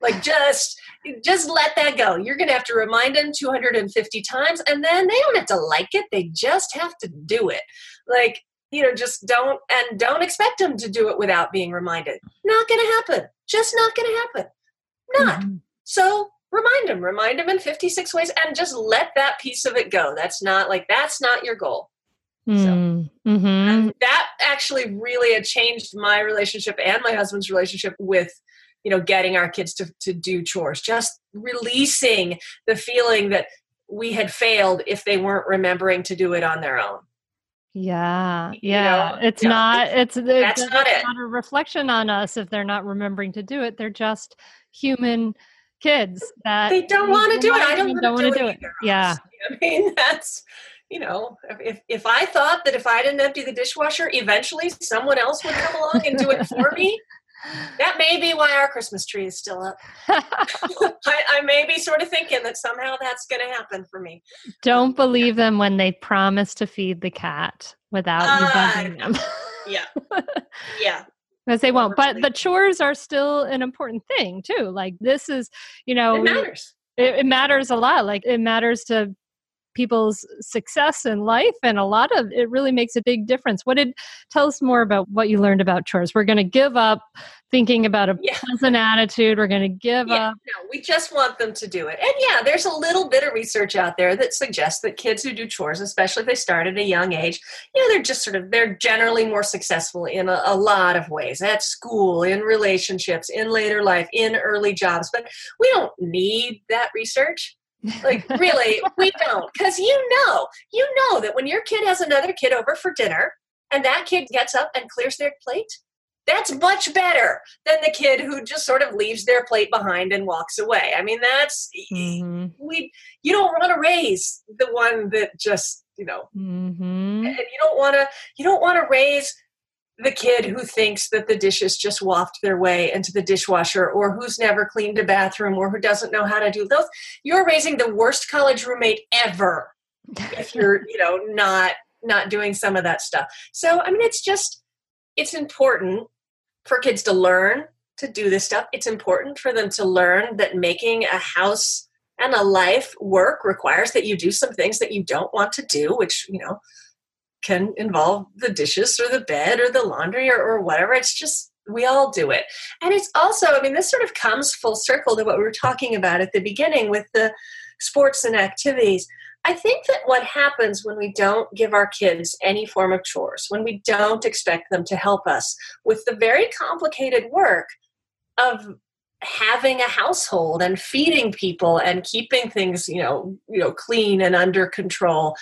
Like just just let that go. You're gonna have to remind them 250 times, and then they don't have to like it. They just have to do it. Like you know, just don't and don't expect them to do it without being reminded. Not gonna happen. Just not gonna happen. Not. Mhm. So remind them, remind them in 56 ways, and just let that piece of it go. That's not like that's not your goal. Mm, mhm. That actually really had changed my relationship and my husband's relationship with you know getting our kids to, to do chores just releasing the feeling that we had failed if they weren't remembering to do it on their own Yeah, you yeah. know, it's yeah, not. It's, it's that's it's not it. not a reflection on us if they're not remembering to do it. They're just human kids that they don't want to do it i don't and want to do it, either, Yeah, i mean that's you know if, if i thought that if i didn't empty the dishwasher eventually someone else would come along and do it for me that may be why our christmas tree is still up I, I may be sort of thinking that somehow that's going to happen for me. don't believe them when they promise to feed the cat without you Ah, bugging them. Yeah, yeah, Because they won't. But the chores are still an important thing too. Like this is, you know, it matters. it, it matters a lot. Like it matters to people's success in life and a lot of it really makes a big difference what did tell us more about what you learned about chores we're going to give up thinking about a Yeah. pleasant attitude we're going to give Yeah, up no, we just want them to do it. And yeah, there's a little bit of research out there that suggests that kids who do chores, especially if they start at a young age, you know, they're just sort of they're generally more successful in a, a lot of ways at school, in relationships, in later life, in early jobs. But we don't need that research. Like really, we don't. Because you know, you know that when your kid has another kid over for dinner and that kid gets up and clears their plate, that's much better than the kid who just sort of leaves their plate behind and walks away. I mean, that's Mhm. we. You don't want to raise the one that just you know, Mhm. and you don't want to. You don't want to raise the kid who thinks that the dishes just waft their way into the dishwasher or who's never cleaned a bathroom or who doesn't know how to do those you're raising the worst college roommate ever if you're you know not not doing some of that stuff. So i mean it's just it's important for kids to learn to do this stuff. It's important for them to learn that making a house and a life work requires that you do some things that you don't want to do which you know can involve the dishes or the bed or the laundry or, or whatever. It's just we all do it. And it's also i mean this sort of comes full circle to what we were talking about at the beginning with the sports and activities. I think that what happens when we don't give our kids any form of chores, when we don't expect them to help us with the very complicated work of having a household and feeding people and keeping things, you know, you know, clean and under control,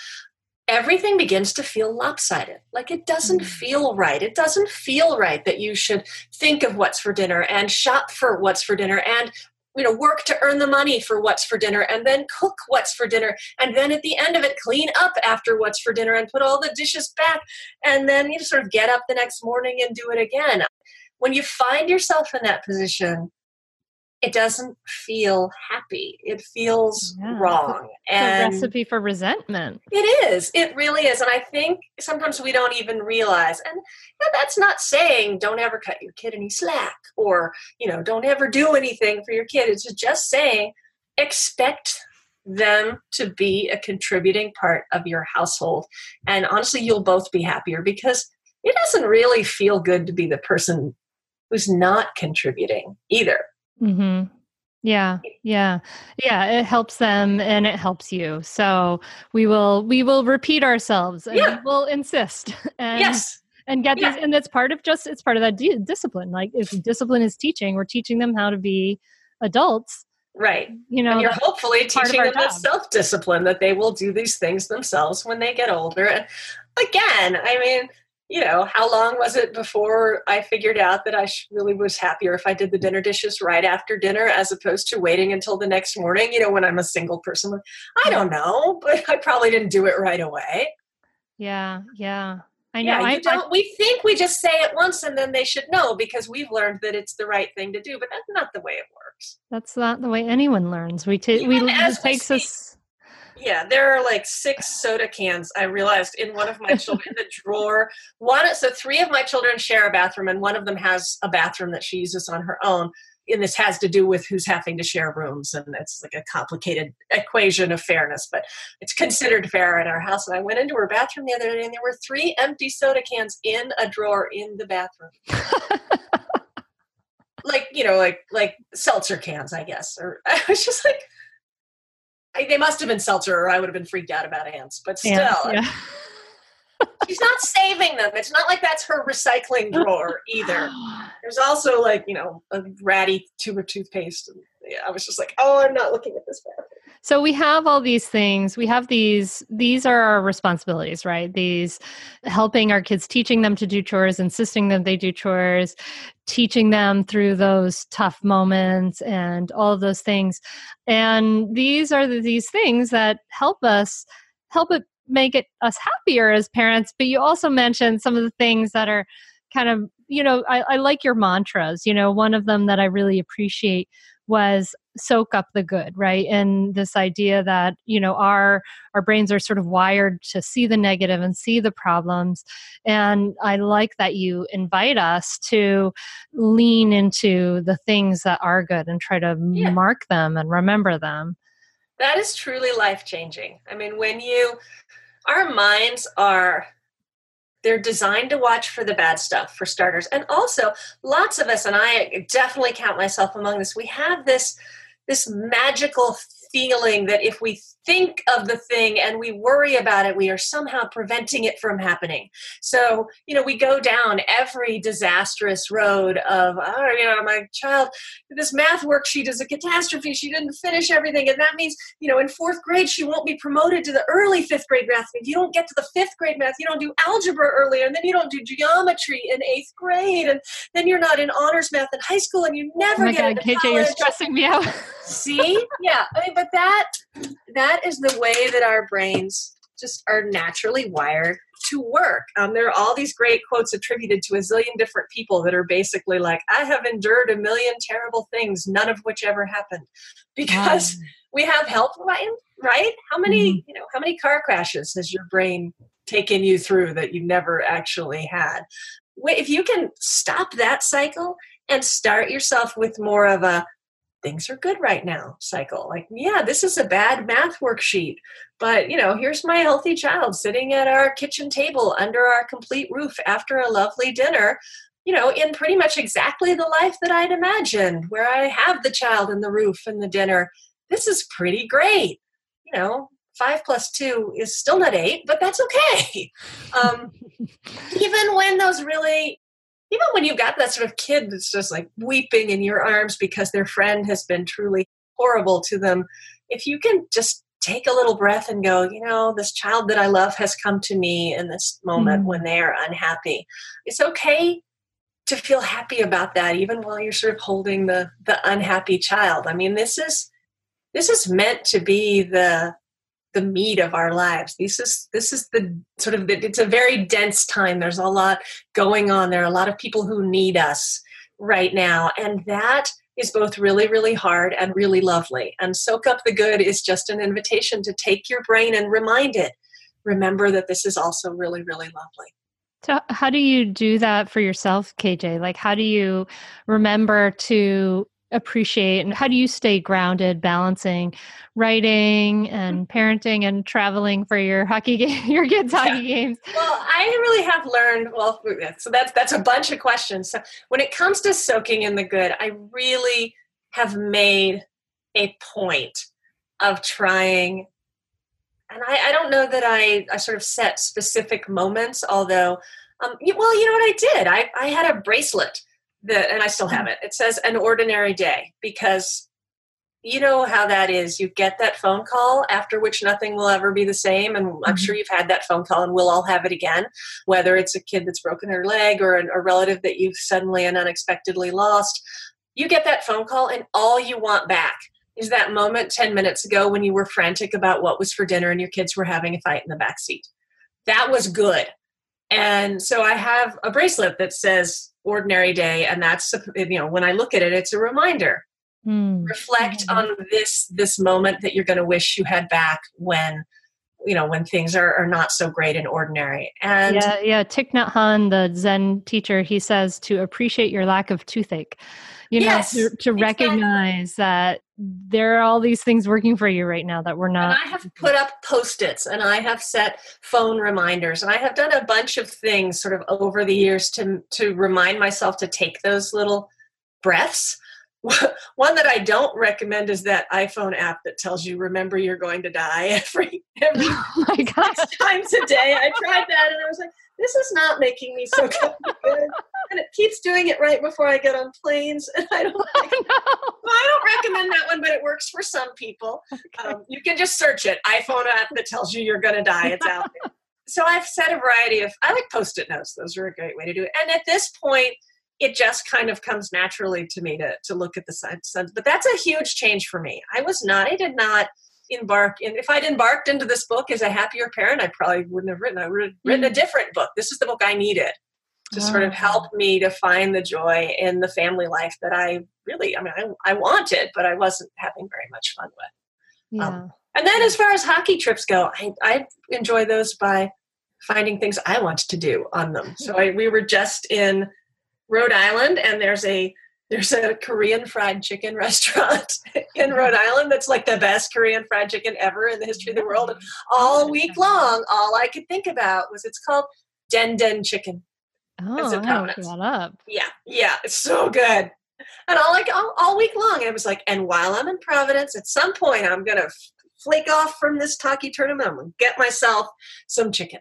everything begins to feel lopsided. Like it doesn't mm. feel right. It doesn't feel right that you should think of what's for dinner and shop for what's for dinner and you know work to earn the money for what's for dinner and then cook what's for dinner and then at the end of it clean up after what's for dinner and put all the dishes back and then you sort of get up the next morning and do it again when you find yourself in that position it doesn't feel happy it feels Yeah. wrong It's a and recipe for resentment it is. It really is. And I think sometimes we don't even realize. And and that's not saying don't ever cut your kid any slack or, you know, don't ever do anything for your kid. It's just saying expect them to be a contributing part of your household. And honestly, you'll both be happier because it doesn't really feel good to be the person who's not contributing either. Hmm Yeah, yeah, yeah. It helps them and it helps you. So we will we will repeat ourselves and Yeah. we will insist and yes. and get Yeah. these. And that's part of just it's part of that di- discipline. Like if discipline is teaching, we're teaching them how to be adults. Right. You know, and you're hopefully teaching them that self-discipline that they will do these things themselves when they get older and again i mean you know how long was it before i figured out that i really was happier if i did the dinner dishes right after dinner as opposed to waiting until the next morning you know when i'm a single person i don't know but i probably didn't do it right away yeah, yeah. I know. yeah I, don't we think we just say it once and then they should know because we've learned that it's the right thing to do but that's not the way it works that's not the way anyone learns. We take we it takes us. Yeah, there are like six soda cans. I realized in one of my children in the drawer. One, so three of my children share a bathroom, and one of them has a bathroom that she uses on her own. And this has to do with who's having to share rooms, and it's like a complicated equation of fairness, but it's considered fair in our house. And I went into her bathroom the other day, and there were three empty soda cans in a drawer in the bathroom, like you know, like like seltzer cans, I guess. Or I was just like, I, they must have been seltzer, or I would have been freaked out about ants. But still, Ants, yeah. she's not saving them. It's not like that's her recycling drawer either. There's also like you know a ratty tube of toothpaste. And, I was just like, oh, I'm not looking at this bathroom. So we have all these things. We have these these are our responsibilities, right? These helping our kids, teaching them to do chores, insisting that they do chores, teaching them through those tough moments and all of those things. And these are the, these things that help us help it make it us happier as parents. But you also mentioned some of the things that are kind of, you know, I, I like your mantras. You know, one of them that I really appreciate was soak up the good right and this idea that you know our our brains are sort of wired to see the negative and see the problems and i like that you invite us to lean into the things that are good and try to Yeah. mark them and remember them That is truly life changing. I mean, when you, our minds are, they're designed to watch for the bad stuff, for starters. And also, lots of us, and I definitely count myself among this, we have this this magical feeling that if we think of the thing and we worry about it, we are somehow preventing it from happening. So, you know, we go down every disastrous road of, oh, you know, my child, this math worksheet is a catastrophe. She didn't finish everything. And that means, you know, in fourth grade, she won't be promoted to the early fifth grade math. If you don't get to the fifth grade math, you don't do algebra earlier, and then you don't do geometry in eighth grade, and then you're not in honors math in high school, and you never oh my get God, KJ, college. you're stressing me out. See? Yeah. I mean, but that that is the way that our brains just are naturally wired to work. Um, there are all these great quotes attributed to a zillion different people that are basically like, I have endured a million terrible things, none of which ever happened. Because we have help, right? right? How many, mm-hmm. you know, how many car crashes has your brain taken you through that you never actually had? If you can stop that cycle and start yourself with more of a things are good right now cycle. Like, yeah, this is a bad math worksheet, but you know, here's my healthy child sitting at our kitchen table under our complete roof after a lovely dinner, you know, in pretty much exactly the life that I'd imagined, where I have the child and the roof and the dinner. This is pretty great. You know, five plus two is still not eight, but that's okay. Um, even when those really even when you've got that sort of kid that's just like weeping in your arms because their friend has been truly horrible to them, if you can just take a little breath and go, you know, this child that I love has come to me in this moment mm when they are unhappy. It's okay to feel happy about that, even while you're sort of holding the the unhappy child. I mean, this is this is meant to be the the meat of our lives. This is this is the sort of the, it's a very dense time. There's a lot going on. There are a lot of people who need us right now, and that is both really really hard and really lovely. And soak up the good is just an invitation to take your brain and remind it. Remember that this is also really really lovely. So, how do you do that for yourself, KJ? Like, how do you remember to appreciate and how do you stay grounded balancing writing and parenting and traveling for your hockey game your kids hockey yeah. games? Well i really have learned well so that's that's a bunch of questions. So when it comes to soaking in the good i really have made a point of trying and I, I don't know that I, I sort of set specific moments although um, well you know what i did? I, I had a bracelet that and i still have it. It says an ordinary day because you know how that is. You get that phone call after which nothing will ever be the same and i'm mm-hmm. sure you've had that phone call and we'll all have it again whether it's a kid that's broken her leg or a relative that you've suddenly and unexpectedly lost. You get that phone call and all you want back is that moment 10 minutes ago when you were frantic about what was for dinner and your kids were having a fight in the back seat. That was good. And so i have a bracelet that says ordinary day and that's you know when i look at it it's a reminder mm. reflect mm-hmm. on this this moment that you're going to wish you had back when you know when things are, are not so great and ordinary and yeah yeah Thich Nhat Hanh the zen teacher he says to appreciate your lack of toothache you know to, to recognize exactly. that there are all these things working for you right now that we're not. And I have put up post-its and I have set phone reminders and I have done a bunch of things sort of over the years to to remind myself to take those little breaths. One that I don't recommend is that iPhone app that tells you remember you're going to die every every oh my God. times a day. I tried that and I was like, this is not making me so good and it keeps doing it right before I get on planes. And I don't, like, oh, no. well, I don't recommend that one, but it works for some people. Okay. Um, you can just search it. iPhone app that tells you you're going to die. It's out there. so I've set a variety of. I like post-it notes. Those are a great way to do it. And at this point, it just kind of comes naturally to me to to look at the sun. But that's a huge change for me. I was not. I did not embark in if i'd embarked into this book as a happier parent i probably wouldn't have written i would have written a mm. different book this is the book i needed to sort of help me to find the joy in the family life that I really, I mean, I, I wanted, but I wasn't having very much fun with. Um, yeah. Um, and then as far as hockey trips go, I, I enjoy those by finding things I want to do on them. So I, we were just in Rhode Island and there's a there's a Korean fried chicken restaurant in Rhode Island that's like the best Korean fried chicken ever in the history of the world. And all week long, all I could think about was it's called Den Den Chicken. Oh, I Providence. that up. Yeah, yeah, it's so good. And all like all, all week long, I was like, and while I'm in Providence, at some point, I'm gonna flake off from this talkie tournament. I'm gonna get myself some chicken.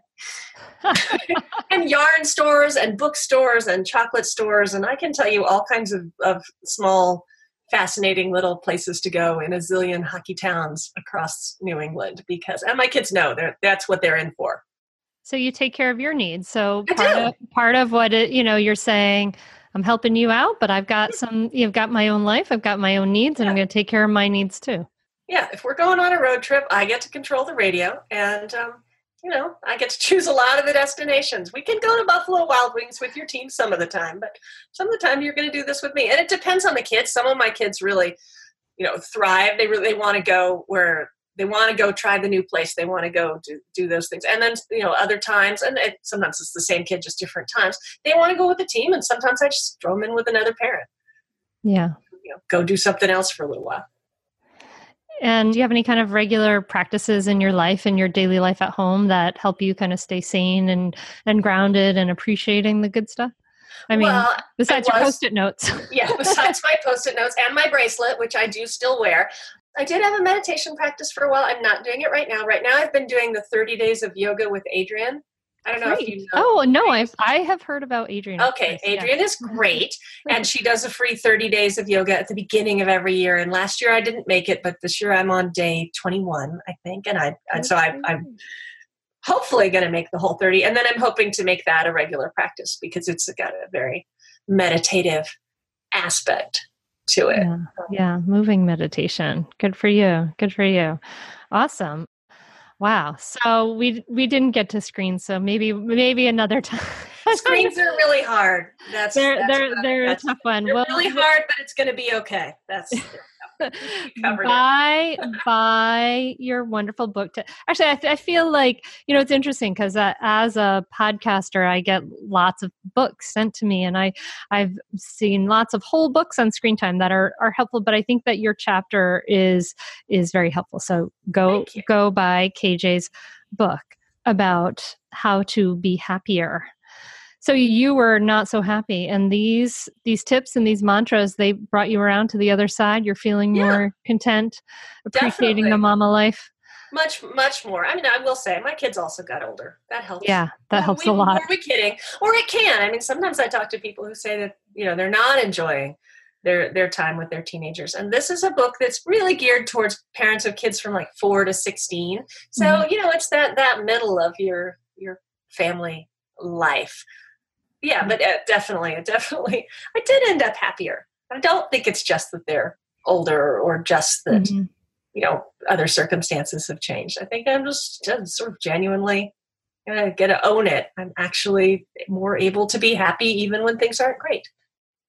and yarn stores and bookstores and chocolate stores, and I can tell you all kinds of, of small, fascinating little places to go in a zillion hockey towns across New England because, and my kids know that that's what they're in for. So you take care of your needs. So I part do. of part of what it, you know, you're saying, I'm helping you out, but I've got some you've got my own life, I've got my own needs, and I'm gonna take care of my needs too. Yeah, if we're going on a road trip, I get to control the radio, and um, you know, I get to choose a lot of the destinations. We can go to Buffalo Wild Wings with your team some of the time, but some of the time you're going to do this with me, and it depends on the kids. Some of my kids really, you know, thrive. They really want to go where they want to go try the new place. They want to go do do those things, and then you know, other times, and it, sometimes it's the same kid, just different times. They want to go with the team, and sometimes I just throw them in with another parent. Yeah. You know, go do something else for a little while. And do you have any kind of regular practices in your life in your daily life at home that help you kind of stay sane and and grounded and appreciating the good stuff? I mean, well, besides I your post-it notes. yeah, besides my post-it notes and my bracelet, which I do still wear. I did have a meditation practice for a while. I'm not doing it right now. Right now I've been doing the 30 days of yoga with Adriene. I don't know if you know. Oh no, I I have heard about Adriene. Okay, Yes, yeah. Adriene is mm-hmm. great, and she does a free 30 days of yoga at the beginning of every year. And last year I didn't make it, but this year I'm on day 21, I think, and I and so I, I'm hopefully going to make the whole 30, and then I'm hoping to make that a regular practice because it's got a very meditative aspect to it. Yeah, yeah, moving meditation. Good for you. Good for you. Awesome. Wow. So we we didn't get to screen. so maybe maybe another time. Screens are really hard. That's they're that's they're they're a tough one. they're Well, really hard, but it's going to be okay. That's. buy buy your wonderful book to actually I, I feel like you know it's interesting because uh, as a podcaster i get lots of books sent to me and i i've seen lots of whole books on screen time that are are helpful but i think that your chapter is is very helpful. So go go buy kj's book about how to be happier so you were not so happy and these these tips and these mantras they brought you around to the other side you're feeling Yeah. more content appreciating the mama life much much more. I mean, I will say my kids also got older. That helps. yeah that helps we, a lot Are we kidding? Or it can. I mean, sometimes I talk to people who say that you know they're not enjoying their their time with their teenagers, and this is a book that's really geared towards parents of kids from like four to sixteen. So Mhm. you know, it's that that middle of your your family life. Yeah, but uh, definitely, definitely, I did end up happier. I don't think it's just that they're older or just that Mhm. you know other circumstances have changed i think i'm just, just sort of genuinely gonna get to own it i'm actually more able to be happy even when things aren't great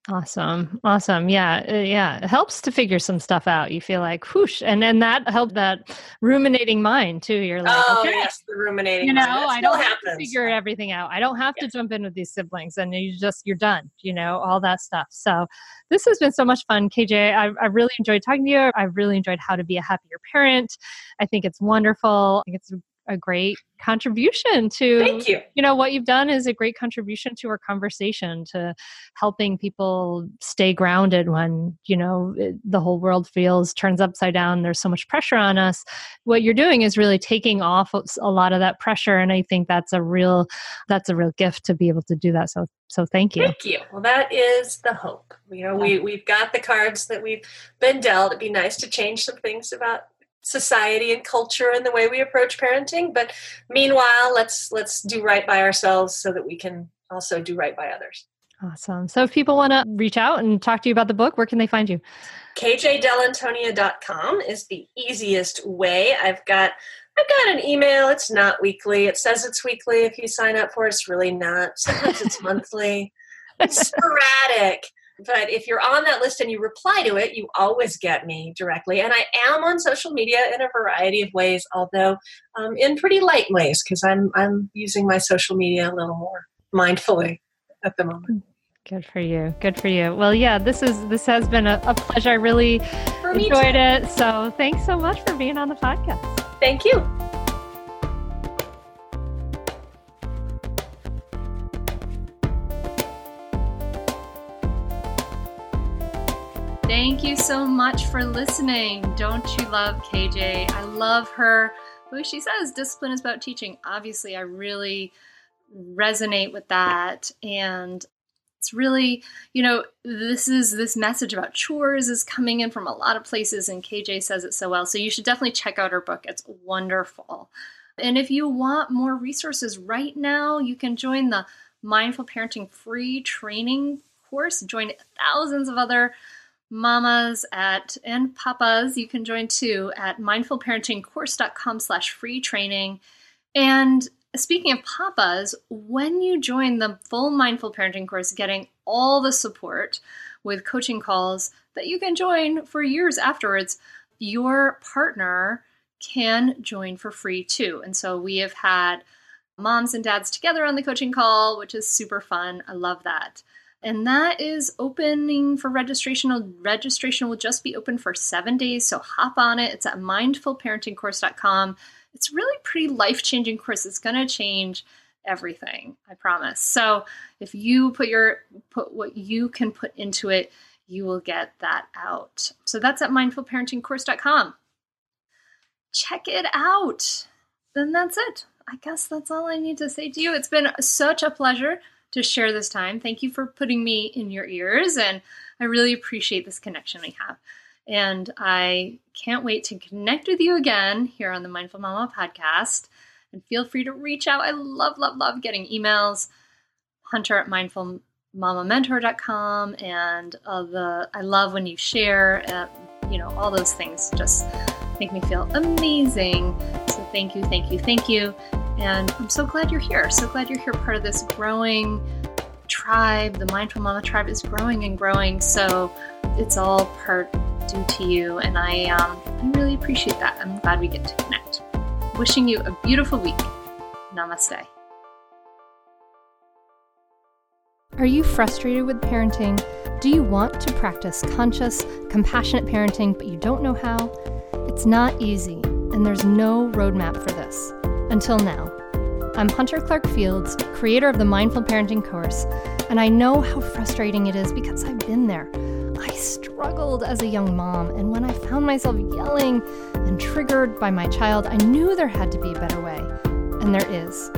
Awesome. Awesome. Yeah. uh, yeah. It helps to figure some stuff out. You feel like whoosh. And then that helped that ruminating mind too. You're like, oh okay, yes the ruminating you know, I don't have to figure everything out. I don't have Yeah. to jump in with these siblings and you just, you're done, you know, all that stuff. So this has been so much fun, KJ. I, I really enjoyed talking to you. I've really enjoyed how to be a happier parent. I think it's wonderful. I think it's a great contribution to thank you. you know what you've done is a great contribution to our conversation to helping people stay grounded when you know it, the whole world feels turns upside down there's so much pressure on us. What you're doing is really taking off a lot of that pressure and i think that's a real that's a real gift to be able to do that so so thank you. Thank you. Well that is the hope. You know we, we've got the cards that we've been dealt. It'd be nice to change some things about society and culture and the way we approach parenting but meanwhile let's let's do right by ourselves so that we can also do right by others awesome so if people want to reach out and talk to you about the book where can they find you kjdellantonia.com is the easiest way. I've got I've got an email. It's not weekly. It says it's weekly if you sign up for it. It's really not. Sometimes it's monthly. It's sporadic. But if you're on that list and you reply to it, you always get me directly. And I am on social media in a variety of ways, although um, in pretty light ways because I'm I'm using my social media a little more mindfully at the moment. Good for you. Good for you. Well, yeah, this is this has been a, a pleasure. I really enjoyed it. So thanks so much for being on the podcast. Thank you. Thank you so much for listening. Don't you love KJ? I love her. Way she says discipline is about teaching. Obviously, I really resonate with that. And it's really, you know, this is this message about chores is coming in from a lot of places, and KJ says it so well. So you should definitely check out her book. It's wonderful. And if you want more resources right now, you can join the Mindful Parenting free training course. Join thousands of other mamas at and papas you can join too at mindfulparentingcourse.com slash free training. And speaking of papas when you join the full mindful parenting course getting all the support with coaching calls that you can join for years afterwards your partner can join for free too. And so we have had moms and dads together on the coaching call which is super fun. I love that and that is opening for registration. Registration will just be open for seven days, so hop on it. It's at mindfulparentingcourse.com. It's really pretty life changing course. It's going to change everything, I promise. So if you put your put what you can put into it, you will get that out. So that's at mindfulparentingcourse.com. Check it out. Then that's it. I guess that's all I need to say to you. It's been such a pleasure to share this time. Thank you for putting me in your ears, and I really appreciate this connection we have. And I can't wait to connect with you again here on the Mindful Mama podcast. And feel free to reach out. I love, love, love getting emails. Hunter at mindfulmamamentor.com. And uh, the I love when you share, uh, you know, all those things just make me feel amazing. So thank you, thank you, thank you. And I'm so glad you're here. So glad you're here, part of this growing tribe. The Mindful Mama tribe is growing and growing. So it's all part due to you. And I, um, I really appreciate that. I'm glad we get to connect. Wishing you a beautiful week. Namaste. Are you frustrated with parenting? Do you want to practice conscious, compassionate parenting, but you don't know how? It's not easy, and there's no roadmap for this. Until now. I'm Hunter Clarke Fields, creator of the Mindful Parenting course, and I know how frustrating it is because I've been there. I struggled as a young mom, and when I found myself yelling and triggered by my child, I knew there had to be a better way. And there is.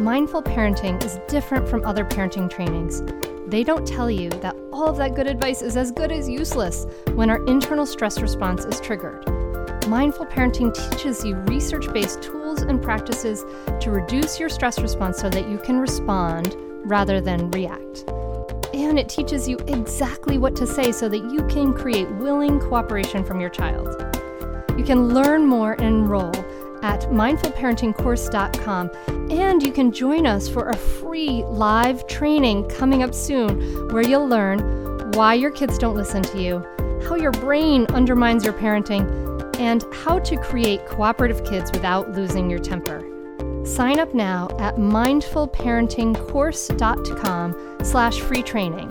Mindful parenting is different from other parenting trainings. They don't tell you that all of that good advice is as good as useless when our internal stress response is triggered. Mindful parenting teaches you research based tools and practices to reduce your stress response so that you can respond rather than react. And it teaches you exactly what to say so that you can create willing cooperation from your child. You can learn more and enroll at mindfulparentingcourse.com. And you can join us for a free live training coming up soon where you'll learn why your kids don't listen to you, how your brain undermines your parenting, and how to create cooperative kids without losing your temper. Sign up now at mindfulparentingcourse.com slash free training.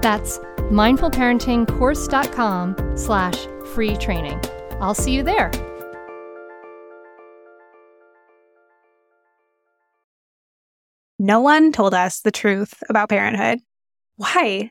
That's mindfulparentingcourse.com slash free training. I'll see you there. No one told us the truth about parenthood. Why?